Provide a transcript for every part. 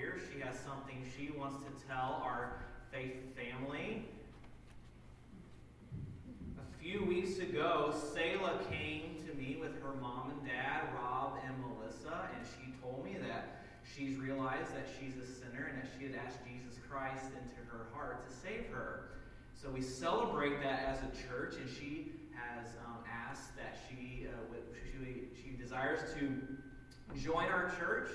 here. She has something she wants to tell our faith family. A few weeks ago, Selah came to me with her mom and dad, Rob and Melissa, and she told me that she's realized that she's a sinner and that she had asked Jesus Christ into her heart to save her. So we celebrate that as a church, and she has um, asked that she, uh, she, she desires to join our church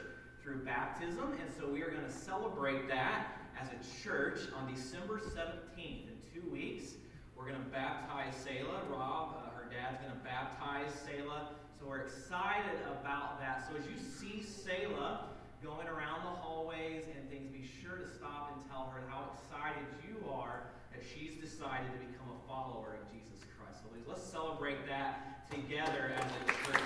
through baptism, and so we are going to celebrate that as a church on December 17th. In two weeks, we're going to baptize Selah. Rob, uh, her dad's going to baptize Selah. So we're excited about that. So as you see Selah going around the hallways and things, be sure to stop and tell her how excited you are that she's decided to become a follower of Jesus Christ. So please, let's celebrate that together as a church.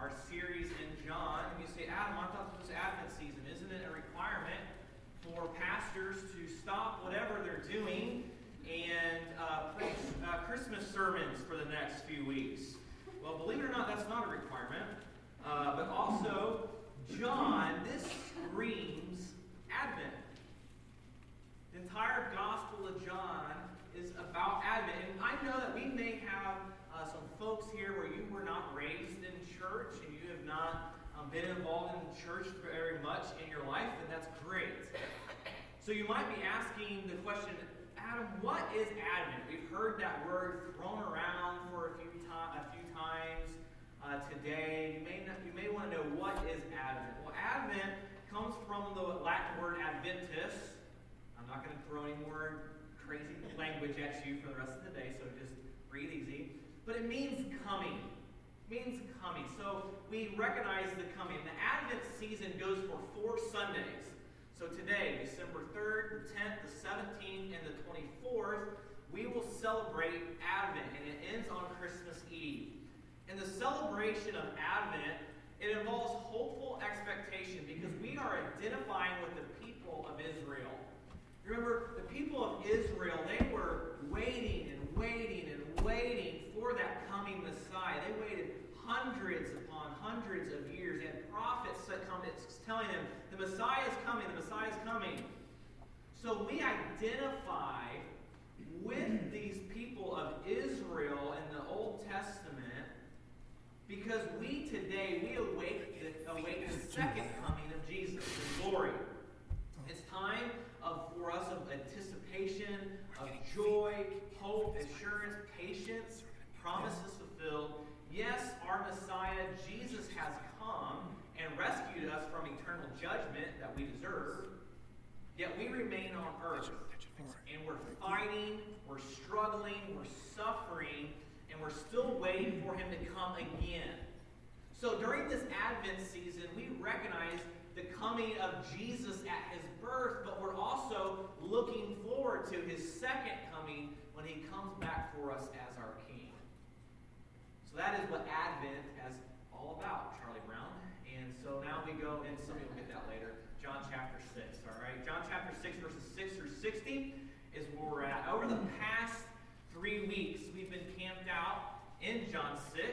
our series in John. And you say, Adam, I thought this was Advent season. Isn't it a requirement for pastors to stop whatever they're doing and uh, preach uh, Christmas sermons for the next few weeks? Well, believe it or not, that's not a requirement. Uh, but also, John, this screams Advent. The entire Gospel of John is about Advent. And I know that we may have uh, some folks here where you were not raised in church and you have not um, been involved in the church very much in your life, and that's great. So you might be asking the question, Adam, what is Advent? We've heard that word thrown around for a few, to- a few times uh, today. You may, not, you may want to know what is Advent. Well, Advent comes from the Latin word adventus. I'm not going to throw any more crazy language at you for the rest of the day, so just breathe easy. But it means coming. It means coming. So we recognize the coming. The Advent season goes for four Sundays. So today, December 3rd, the 10th, the 17th, and the 24th, we will celebrate Advent, and it ends on Christmas Eve. And the celebration of Advent, it involves hopeful expectation because we are identifying with the people of Israel. Remember, the people of Israel, they were waiting and waiting and waiting for that coming Messiah. They waited hundreds upon hundreds of years, and prophets come telling them, the Messiah is coming, the Messiah is coming. So we identify with these people of Israel in the Old Testament because we today, we await the, await the second coming of Jesus in glory. It's time of, for us of anticipation, of joy, hope, assurance, patience, promises fulfilled. Yes, our Messiah, Jesus, has come and rescued us from eternal judgment that we deserve. Yet we remain on earth. And we're fighting, we're struggling, we're suffering and we're still waiting for him to come again. So during this Advent season, we recognize the coming of Jesus at his birth, but we're also looking forward to his second coming when he comes back for us as our King. So that is what Advent is all about, Charlie Brown. And so now we go, and some of you will get that later, John chapter 6, all right? John chapter 6, verses 6 through 60 is where we're at. Over the past three weeks, we've been camped out in John 6.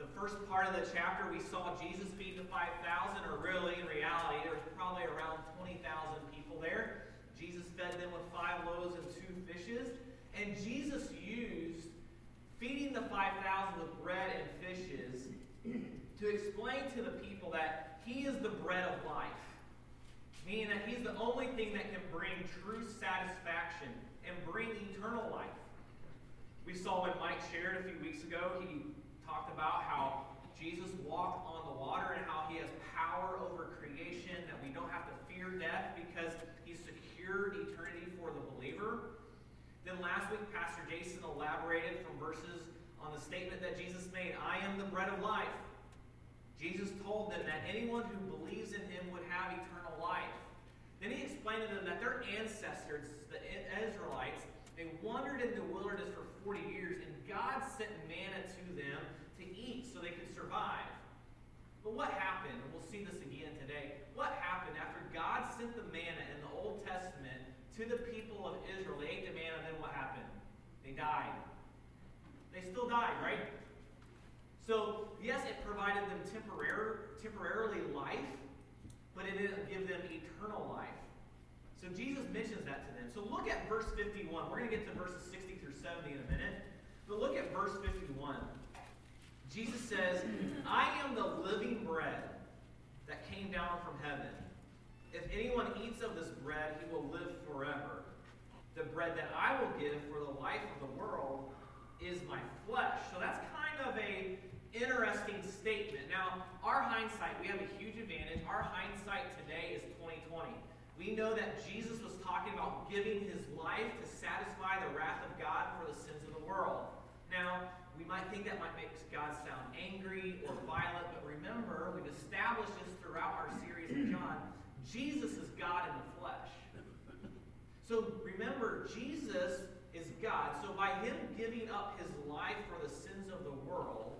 The first part of the chapter, we saw Jesus feed the 5,000, or really, in reality, there was probably around 20,000 people there. Jesus fed them with five loaves and two fishes. And Jesus used feeding the 5,000 with bread and fishes to explain to the people that He is the bread of life. Meaning that He's the only thing that can bring true satisfaction and bring eternal life. We saw when Mike shared a few weeks ago, he talked about how Jesus walked on the water and how he has power over creation, that we don't have to fear death because he secured eternity for the believer. Then last week, Pastor Jason elaborated from verses on the statement that Jesus made I am the bread of life. Jesus told them that anyone who believes in him would have eternal life. Then he explained to them that their ancestors, the Israelites, they wandered in the wilderness for 40 years, and God sent manna to them to eat so they could survive. But what happened, and we'll see this again today, what happened after God sent the manna in the Old Testament to the people of Israel? They ate the manna, then what happened? They died. They still died, right? So, yes, it provided them temporary, temporarily life, but it didn't give them eternal life. So Jesus mentions that to them. So look at verse 51. We're going to get to verses 60 through 70 in a minute. But look at verse 51. Jesus says, I am the living bread that came down from heaven. If anyone eats of this bread, he will live forever. The bread that I will give for the life of the world is my flesh. So that's kind of a interesting statement. Now, our hindsight, we have a huge advantage. Our hindsight today is 2020. We know that Jesus was talking about giving his life to satisfy the wrath of God for the sins of the world. Now, we might think that might make God sound angry or violent, but remember, we've established this throughout our series in John. Jesus is God in the flesh. So remember, Jesus is God. So by him giving up his life for the sins of the world,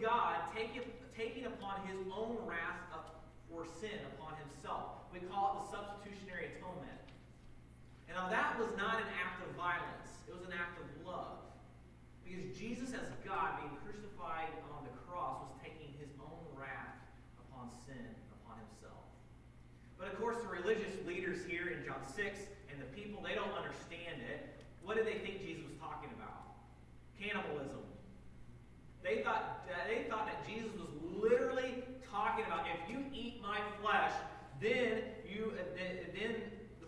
God taking, taking upon his own wrath for sin upon himself. We call it the substitutionary atonement. And now that was not an act of violence, it was an act of love. Because Jesus, as God, being crucified on the cross, was taking his own wrath upon sin, upon himself. But of course, the religious leaders here in John 6 and the people, they don't understand it. What do they think Jesus was talking about? Cannibalism. They thought, they thought that Jesus was literally talking about if you eat my flesh, then you then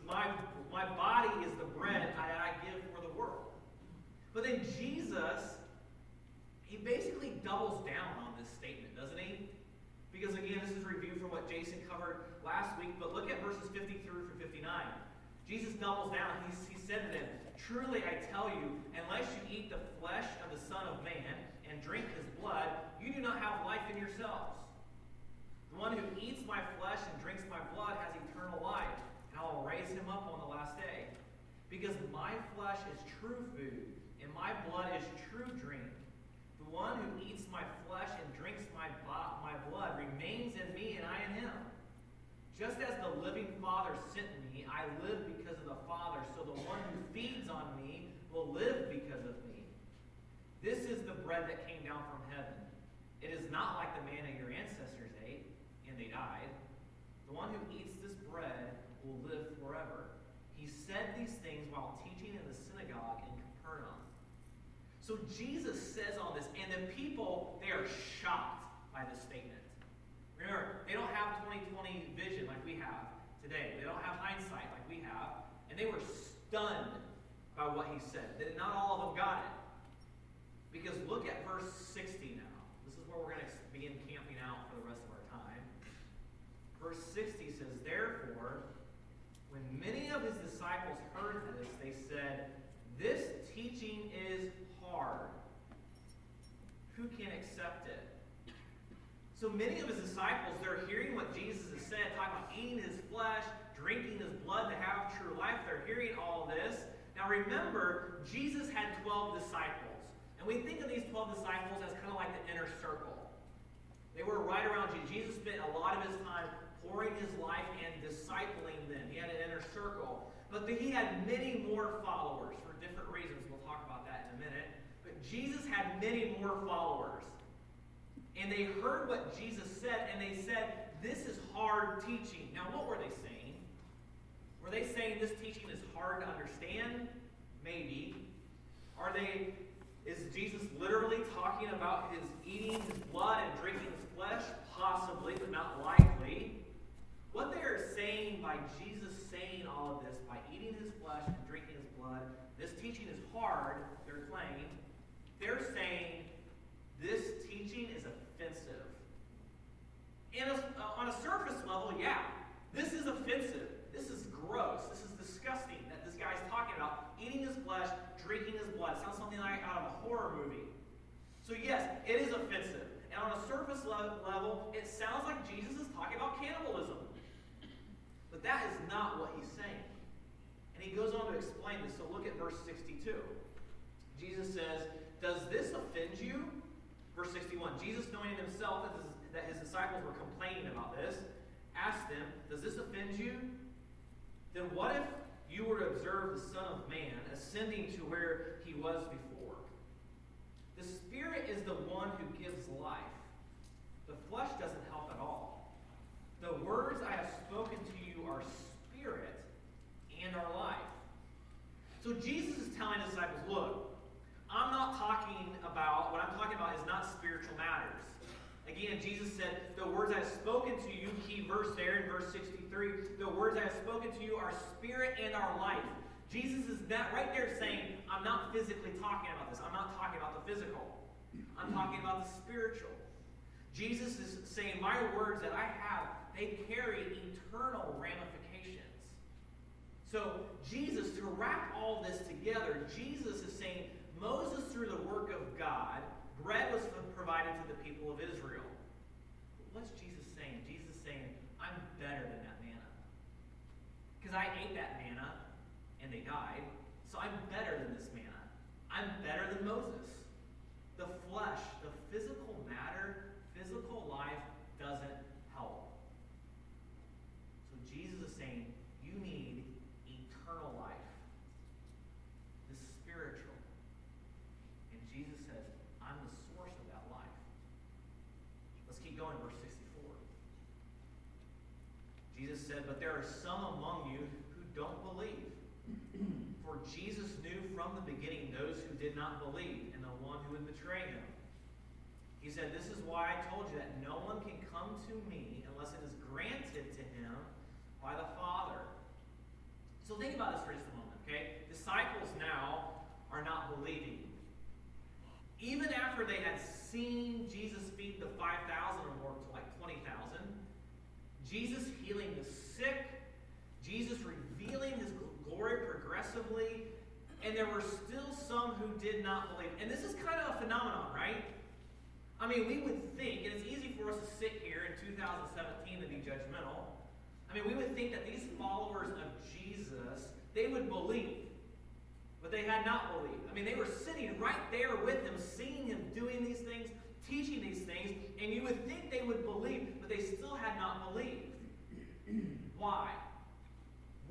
my my body is the bread I, I give for the world. But then Jesus, he basically doubles down on this statement, doesn't he? Because again, this is review from what Jason covered last week, but look at verses 50 through 59. Jesus doubles down. He, he said to them, Truly I tell you, unless you eat the flesh of the Son of Man and drink his blood, you do not have life in yourselves. The one who eats my flesh and drinks my blood has eternal life, and I will raise him up on the last day. Because my flesh is true food, and my blood is true drink. The one who eats my flesh and drinks my, my blood remains in me, and I in him. Just as the living Father sent me, I live because of the Father, so the one who feeds on me will live because of me. This is the bread that came down from heaven. It is not like the manna your ancestors ate, and they died. The one who eats this bread will live forever. He said these things while teaching in the synagogue in Capernaum. So Jesus says all this, and the people, they are shocked by this statement. Remember, they don't have 2020 vision like we have today. They don't have hindsight like we have. And they were stunned by what he said. That not all of them got it. Because look at verse 60 now. This is where we're going to begin camping out for the rest of our time. Verse 60 says, Therefore, when many of his disciples heard this, they said, This teaching is hard. Who can accept it? So many of his disciples, they're hearing what Jesus has said, talking about eating his flesh, drinking his blood to have true life. They're hearing all this. Now remember, Jesus had 12 disciples. And we think of these 12 disciples as kind of like the inner circle. They were right around Jesus. Jesus spent a lot of his time pouring his life and discipling them. He had an inner circle. But he had many more followers for different reasons. We'll talk about that in a minute. But Jesus had many more followers. And they heard what Jesus said, and they said, This is hard teaching. Now, what were they saying? Were they saying this teaching is hard to understand? Maybe. Are they is Jesus literally talking about his eating his blood and drinking his flesh? Possibly, but not likely. What they are saying by Jesus saying all of this, by eating his flesh and drinking his blood, this teaching is hard, they're claiming. They're saying this teaching is offensive. And on a surface level, yeah, this is offensive. This is gross. This is disgusting guy's talking about eating his flesh, drinking his blood. It sounds something like out of a horror movie. So, yes, it is offensive. And on a surface level, it sounds like Jesus is talking about cannibalism. But that is not what he's saying. And he goes on to explain this. So look at verse 62. Jesus says, Does this offend you? Verse 61. Jesus, knowing himself that his disciples were complaining about this, asked them, Does this offend you? Then what if you were to observe the Son of Man ascending to where he was before? The Spirit is the one who gives life. The flesh doesn't help at all. The words I have spoken to you are spirit and are life. So Jesus is telling his disciples, look, I'm not talking about, what I'm talking about is not spiritual matters. Again, Jesus said, The words I have spoken to you, key verse there in verse 63, the words I have spoken to you are spirit and are life. Jesus is that right there saying, I'm not physically talking about this. I'm not talking about the physical. I'm talking about the spiritual. Jesus is saying, My words that I have, they carry eternal ramifications. So, Jesus, to wrap all this together, Jesus is saying, Moses, through the work of God, bread was provided to the people of Israel. What's Jesus saying? Jesus is saying, I'm better than that manna. Because I ate that manna and they died, so I'm better than this manna. I'm better than Moses. The flesh, the physical matter, physical life doesn't help. So Jesus is saying, you need eternal life. The spiritual. And Jesus says, I'm the source of that life. Let's keep going, verse 64. Jesus said, But there are some among you who don't believe. For Jesus knew from the beginning those who did not believe and the one who would betray him. He said, This is why I told you that no one can come to me unless it is granted to him by the Father. So think about this for just a moment, okay? Disciples now are not believing. Even after they had seen Jesus feed the 5,000 or more to like 20,000, Jesus healing the sick, Jesus revealing his glory progressively, and there were still some who did not believe. And this is kind of a phenomenon, right? I mean, we would think, and it's easy for us to sit here in 2017 to be judgmental. I mean, we would think that these followers of Jesus, they would believe, but they had not believed. I mean, they were sitting right there with him, seeing him doing these things, teaching these things, and you would think they would believe, but they still had not believed. Why?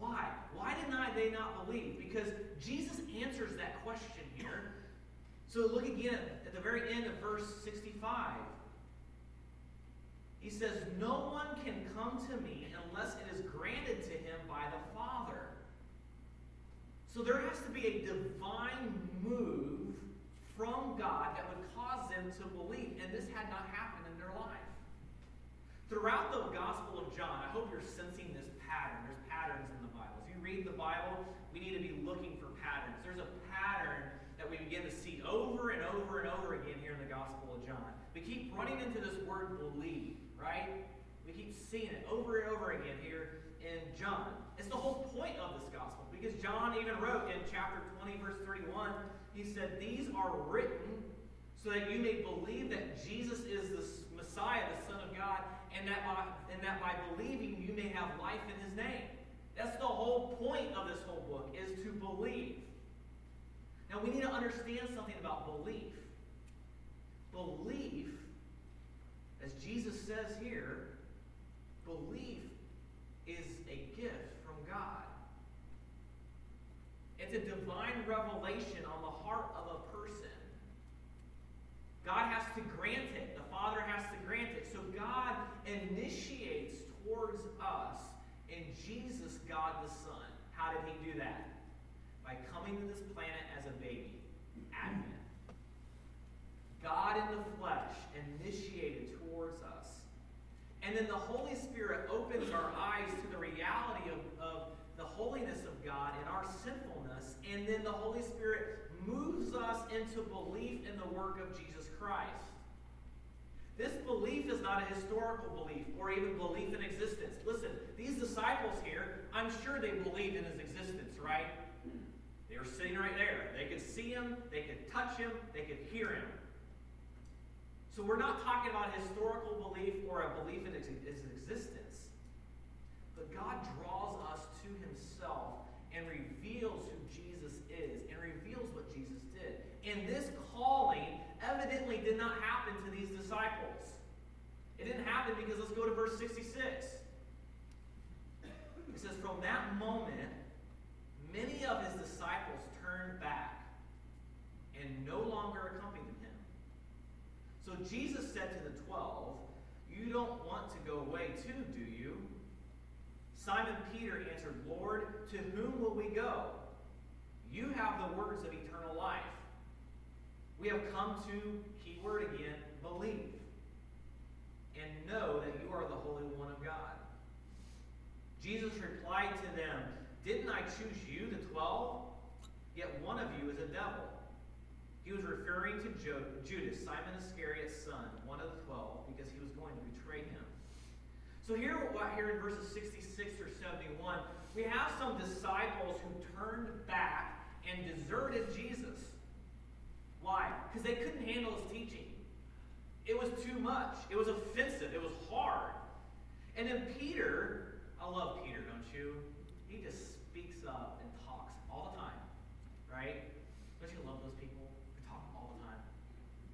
Why? Why did they not believe? Because Jesus answers that question here. So look again at the very end of verse 65. He says, No one can come to me unless it is granted to him by the Father. So there has to be a divine move from God that would cause them to believe. And this had not happened in their life. Throughout the Gospel of John, I hope you're sensing this pattern. There's patterns in the read the Bible, we need to be looking for patterns. There's a pattern that we begin to see over and over and over again here in the Gospel of John. We keep running into this word believe, right? We keep seeing it over and over again here in John. It's the whole point of this Gospel because John even wrote in chapter 20, verse 31, he said, These are written so that you may believe that Jesus is the Messiah, the Son of God, and that by, and that by believing you may have life in his name. That's the whole point of this whole book, is to believe. Now we need to understand something about belief. Belief, as Jesus says here, belief is a gift from God. It's a divine revelation on the heart of a person. God has to grant it. The Father has to grant it. So God initiates towards us in Jesus, God the Son. How did he do that? By coming to this planet as a baby. Advent. God in the flesh initiated towards us. And then the Holy Spirit opens our eyes to the reality of, of the holiness of God and our sinfulness. And then the Holy Spirit moves us into belief in the work of Jesus Christ. This belief is not a historical belief or even belief in existence. Listen, these disciples here, I'm sure they believed in his existence, right? They were sitting right there. They could see him, they could touch him, they could hear him. So we're not talking about historical belief or a belief in his existence. But God draws us to himself and reveals who Jesus is and reveals what Jesus did. And this calling evidently did not happen to these disciples. It didn't happen because let's go to verse 66. It says, From that moment, many of his disciples turned back and no longer accompanied him. So Jesus said to the twelve, You don't want to go away too, do you? Simon Peter answered, Lord, to whom will we go? You have the words of eternal life. We have come to, keyword again, believe, and know that you are the Holy One of God. Jesus replied to them, Didn't I choose you, the twelve? Yet one of you is a devil. He was referring to Judas, Simon Iscariot's son, one of the twelve, because he was going to betray him. So here, here in verses 66 or 71, we have some disciples who turned back and deserted Jesus. Why? Because they couldn't handle his teaching. It was too much. It was offensive. It was hard. And then Peter, I love Peter, don't you? He just speaks up and talks all the time, right? Don't you love those people who talk all the time,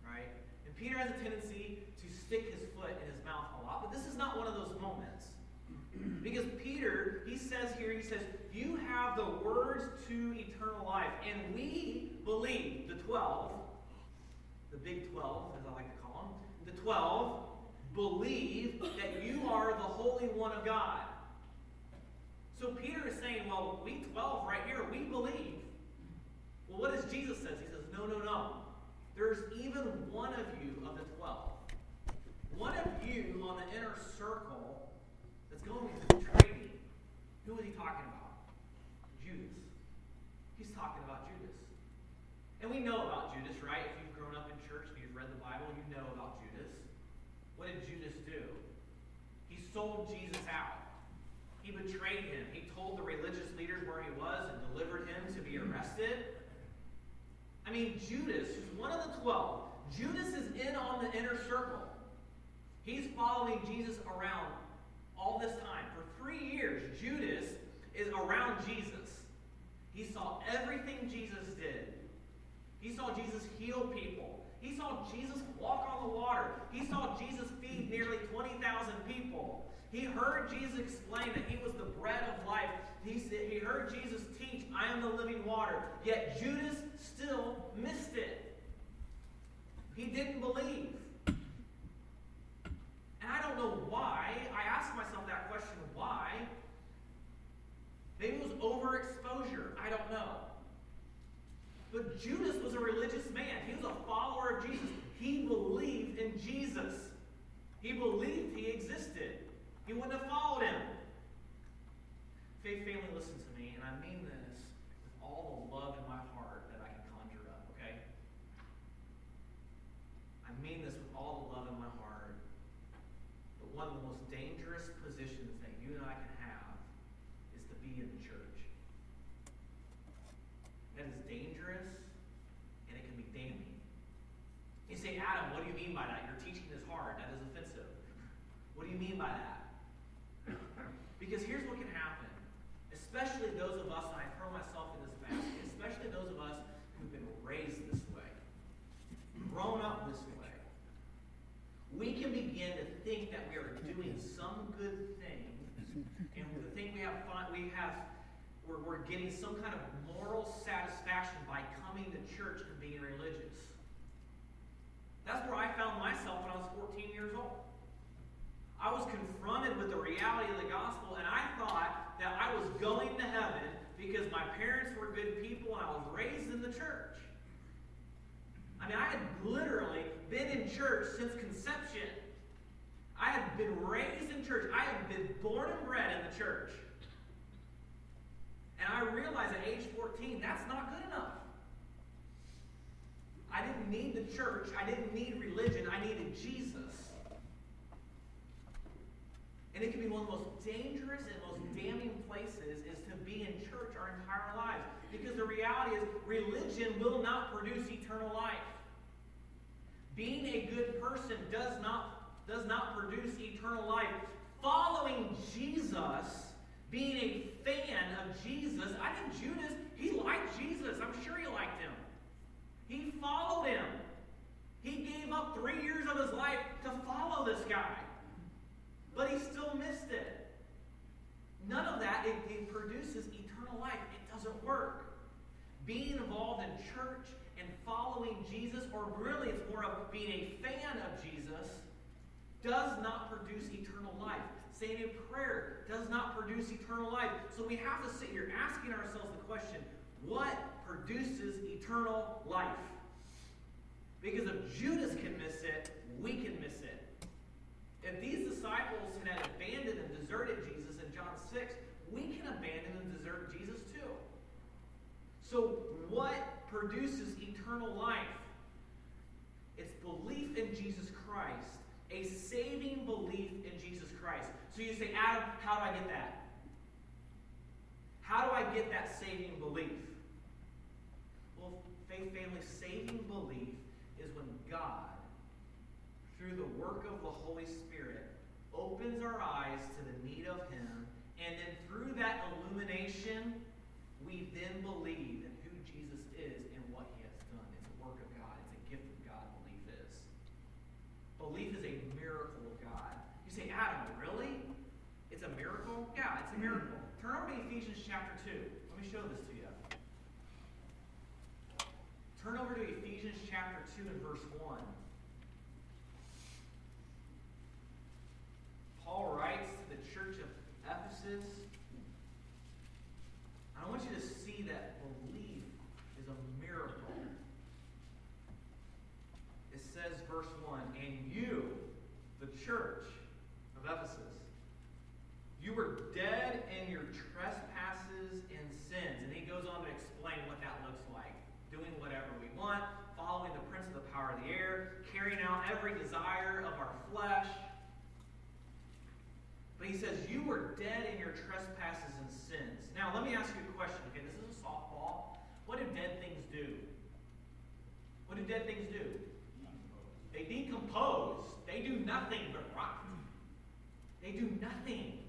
right? And Peter has a tendency to stick his foot in his mouth a lot, but this is not one of those moments. Because Peter, he says here, he says, You have the words to eternal life. And we believe, the 12, the big 12, as I like to call them, the 12 believe that you are the Holy One of God. So Peter is saying, Well, we 12 right here, we believe. Well, what does Jesus says? He says, No, no, no. There's even one of you of the 12. One of you on the inner circle going me. Who is he talking about? Judas. He's talking about Judas. And we know about Judas, right? If you've grown up in church and you've read the Bible, you know about Judas. What did Judas do? He sold Jesus out. He betrayed him. He told the religious leaders where he was and delivered him to be arrested. I mean, Judas, who's one of the twelve, Judas is in on the inner circle. He's following Jesus around all this time. For three years, Judas is around Jesus. He saw everything Jesus did. He saw Jesus heal people. He saw Jesus walk on the water. He saw Jesus feed nearly 20,000 people. He heard Jesus explain that he was the bread of life. He, said, he heard Jesus teach, I am the living water. Yet Judas still missed it. He didn't believe. And I don't know why. I ask myself that question why? Maybe it was overexposure. I don't know. But Judas was a religious man. He was a follower of Jesus. He believed in Jesus. He believed he existed. He wouldn't have followed him. Faith family, listen to me, and I mean this with all the love in my heart that I can conjure up, okay? I mean this with all the love in my heart one of the most dangerous positions that you and I can have is to be in the church. That is dangerous and it can be damning. You say, Adam, what do you mean by that? Your teaching is hard. That is offensive. What do you mean by that? Because here's what can happen. Especially those of us, and I throw myself in this basket, especially those of us who've been raised this way, grown up this way we can begin to think that we are doing some good thing, and we think we have fun, we have, we're, we're getting some kind of moral satisfaction by coming to church and being religious. That's where I found myself when I was 14 years old. I was confronted with the reality of the gospel, and I thought that I was going to heaven because my parents were good people and I was raised in the church. I mean, I had literally been in church since conception. I had been raised in church. I had been born and bred in the church. And I realized at age 14, that's not good enough. I didn't need the church. I didn't need religion. I needed Jesus. And it can be one of the most dangerous and most damning places is to be in church our entire lives. Because the reality is religion will not produce eternal life. Being a good person does not, does not produce eternal life. Following Jesus, being a fan of Jesus, I think Judas, he liked Jesus. I'm sure he liked him. He followed him. He gave up three years of his life to follow this guy. But he still missed it. None of that, it, it produces eternal life. It doesn't work. Being involved in church and following Jesus, or really it's more of being a fan of Jesus, does not produce eternal life. Saying a prayer does not produce eternal life. So we have to sit here asking ourselves the question what produces eternal life? Because if Judas can miss it, we can miss it. If these disciples had abandoned and deserted Jesus in John 6, we can abandon and desert Jesus too. So, what produces eternal life? It's belief in Jesus Christ, a saving belief in Jesus Christ. So you say, Adam, how do I get that? How do I get that saving belief? Well, faith family, saving belief is when God, through the work of the Holy Spirit, opens our eyes to the need of Him, and then through that illumination, we then believe in who Jesus is and what He has done. It's a work of God, it's a gift of God, belief is. Belief is a miracle of God. You say, Adam, really? It's a miracle? Yeah, it's a miracle. Turn over to Ephesians chapter 2. Let me show this to you. Turn over to Ephesians chapter 2 and verse 1. Paul writes to the church of Ephesus. I want you to see that belief is a miracle. It says, verse 1 And you, the church of Ephesus, you were dead in your trespasses and sins. And he goes on to explain what that looks like doing whatever we want, following the prince of the power of the air, carrying out every desire of our flesh. But he says, You were dead in your trespasses and sins. Now, let me ask you a question. Okay, this is a softball. What do dead things do? What do dead things do? They decompose. They do nothing but rot. They do nothing.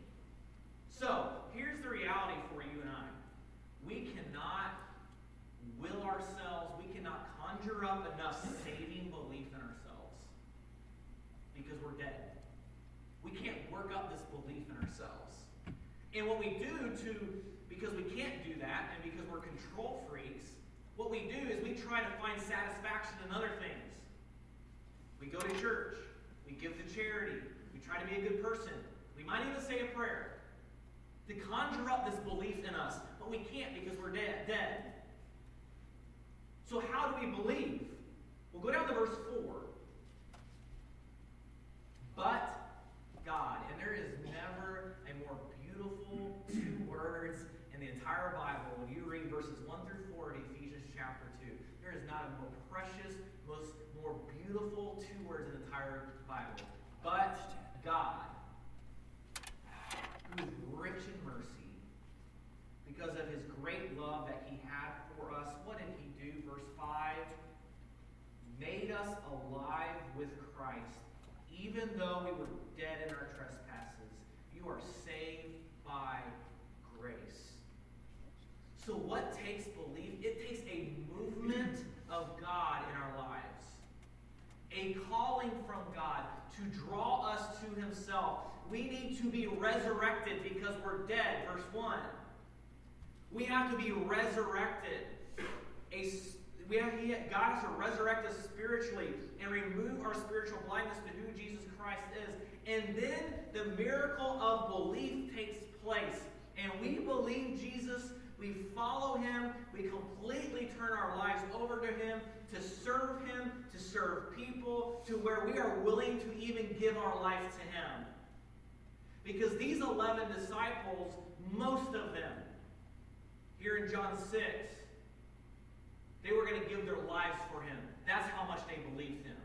So, here's the reality for you and I. We cannot will ourselves, we cannot conjure up enough saving belief in ourselves because we're dead. We can't work up this belief in ourselves. And what we do to, because we can't do that and because we're control freaks, what we do is we try to find satisfaction in other things. We go to church, we give to charity, we try to be a good person, we might even say a prayer to conjure up this belief in us, but we can't because we're dead. dead. So, how do we believe? We'll go down to verse 4. But God, and there is never a more beautiful two words in the entire Bible. When you read verses 1 through 4 in Ephesians chapter 2, there is not a more precious, most more beautiful two words in the entire Bible. But God, who is rich in mercy, because of his great love that he had for us, what did he do? Verse 5 made us alive with Christ, even though we were dead in our trespasses. You are saved by grace. So, what takes belief? It takes a movement of God in our lives, a calling from God to draw us to Himself. We need to be resurrected because we're dead. Verse 1. We have to be resurrected. A, we have, he, God has to resurrect us spiritually and remove our spiritual blindness to who Jesus Christ is. And then the miracle of belief takes place. And we believe Jesus, we follow him, we completely turn our lives over to him to serve him, to serve people, to where we are willing to even give our life to him. Because these 11 disciples, most of them, here in John 6, they were going to give their lives for him. That's how much they believed him.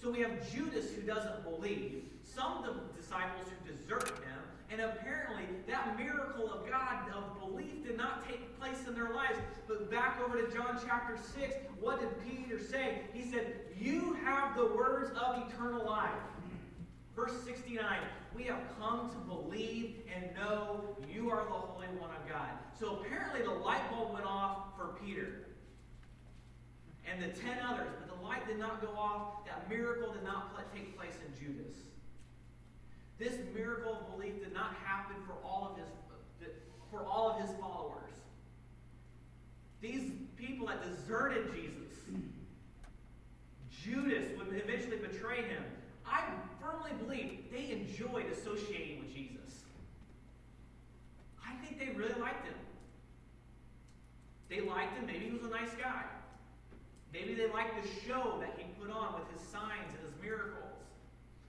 So we have Judas who doesn't believe, some of the disciples who desert him, and apparently that miracle of God of belief did not take place in their lives But back over to John chapter 6, what did Peter say? He said, You have the words of eternal life. Verse 69, we have come to believe and know you are the Holy One of God. So apparently the light bulb went off for Peter and the ten others, but the light did not go off. That miracle did not take place in Judas. This miracle of belief did not happen for all of his for all of his followers. These people that deserted Jesus, Judas would eventually betray him. I firmly believe they enjoyed associating with Jesus. I think they really liked him. They liked him. Maybe he was a nice guy. Maybe they liked the show that he put on with his signs and his miracles.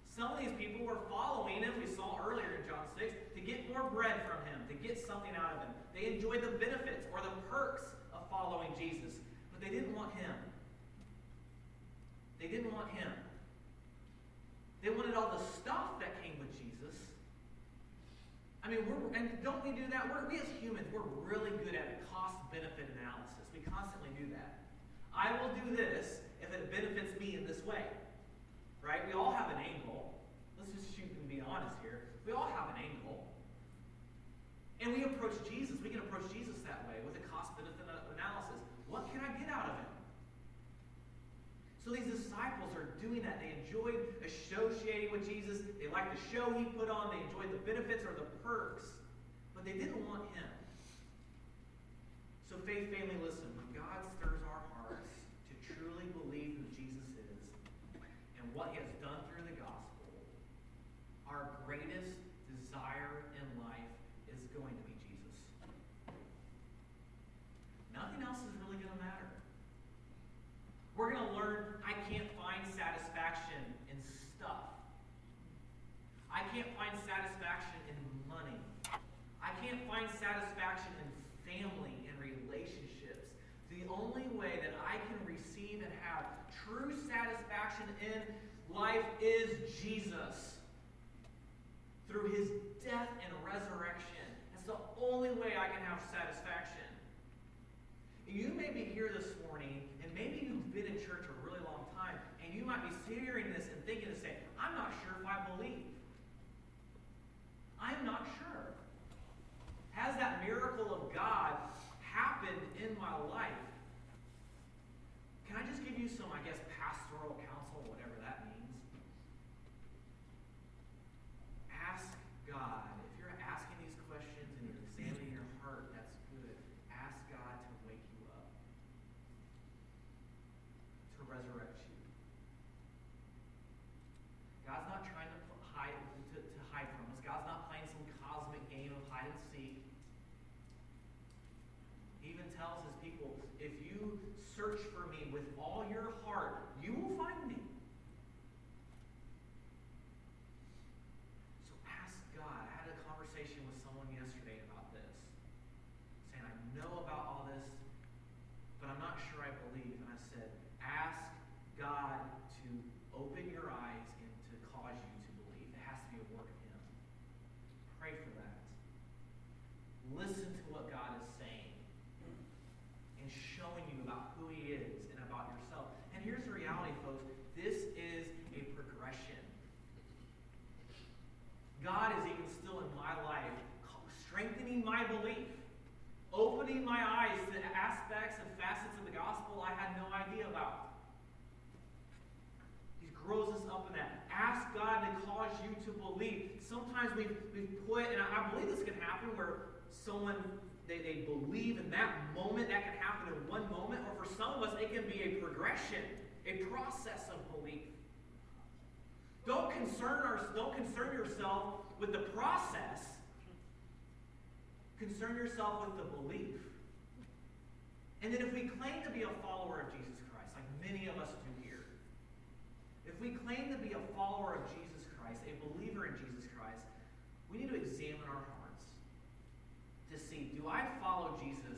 Some of these people were following him, we saw earlier in John 6, to get more bread from him, to get something out of him. They enjoyed the benefits or the perks of following Jesus, but they didn't want him. They didn't want him. They wanted all the stuff that came with Jesus. I mean, we're, and don't we do that? We're, we as humans, we're really good at cost benefit analysis. We constantly do that. I will do this if it benefits me in this way. Right? We all have an angle. Let's just shoot and be honest here. We all have an angle. And we approach Jesus. We can approach Jesus that way with a cost benefit analysis. What can I get out of it? So these disciples are doing that. They enjoyed associating with Jesus. They liked the show he put on. They enjoyed the benefits or the perks. But they didn't want him. So faith family, listen. When God stirs our hearts to truly believe who Jesus is and what he has done through the gospel, our greatest desire in life is going to be Jesus. Nothing else is really going to matter. We're going to learn I can't find satisfaction in stuff. I can't find satisfaction in money. I can't find satisfaction in family and relationships. The only way that I can receive and have true satisfaction in life is Jesus. Through his death and resurrection. That's the only way I can have satisfaction. You may be here this morning, and maybe you've been in church a really long time, and you might be hearing this and thinking and saying, I'm not sure if I believe. I'm not sure. Has that miracle of God happened in my life? Can I just give you some, I guess, pastoral counsel, whatever that means? Ask God. If you're asking these questions and you're examining your heart, that's good. Ask God to wake you up, to resurrect you. God's not trying to hide to, to hide from us. God's not playing some cosmic game of hide and seek. He even tells his people, if you search for me with all your heart, you will find me. So ask God. I had a conversation with someone yesterday about this, saying, I know about all this, but I'm not sure I believe. And I said, ask God to open your eyes and to cause you to believe. It has to be a work of Him. Pray for that. Listen to what God is saying and showing you about who He is and here's the reality, folks this is a progression. God is even still in my life strengthening my belief, opening my eyes to aspects and facets of the gospel I had no idea about. He grows us up in that. Ask God to cause you to believe. Sometimes we've, we've put, and I believe this can happen where someone they, they believe in that moment. That can happen in one moment. Or for some of us, it can be a progression, a process of belief. Don't concern, our, don't concern yourself with the process. Concern yourself with the belief. And then if we claim to be a follower of Jesus Christ, like many of us do here, if we claim to be a follower of Jesus Christ, a believer in Jesus we need to examine our hearts to see do I follow Jesus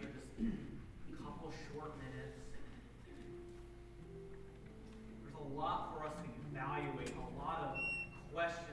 for just a couple short minutes. There's a lot for us to evaluate, a lot of questions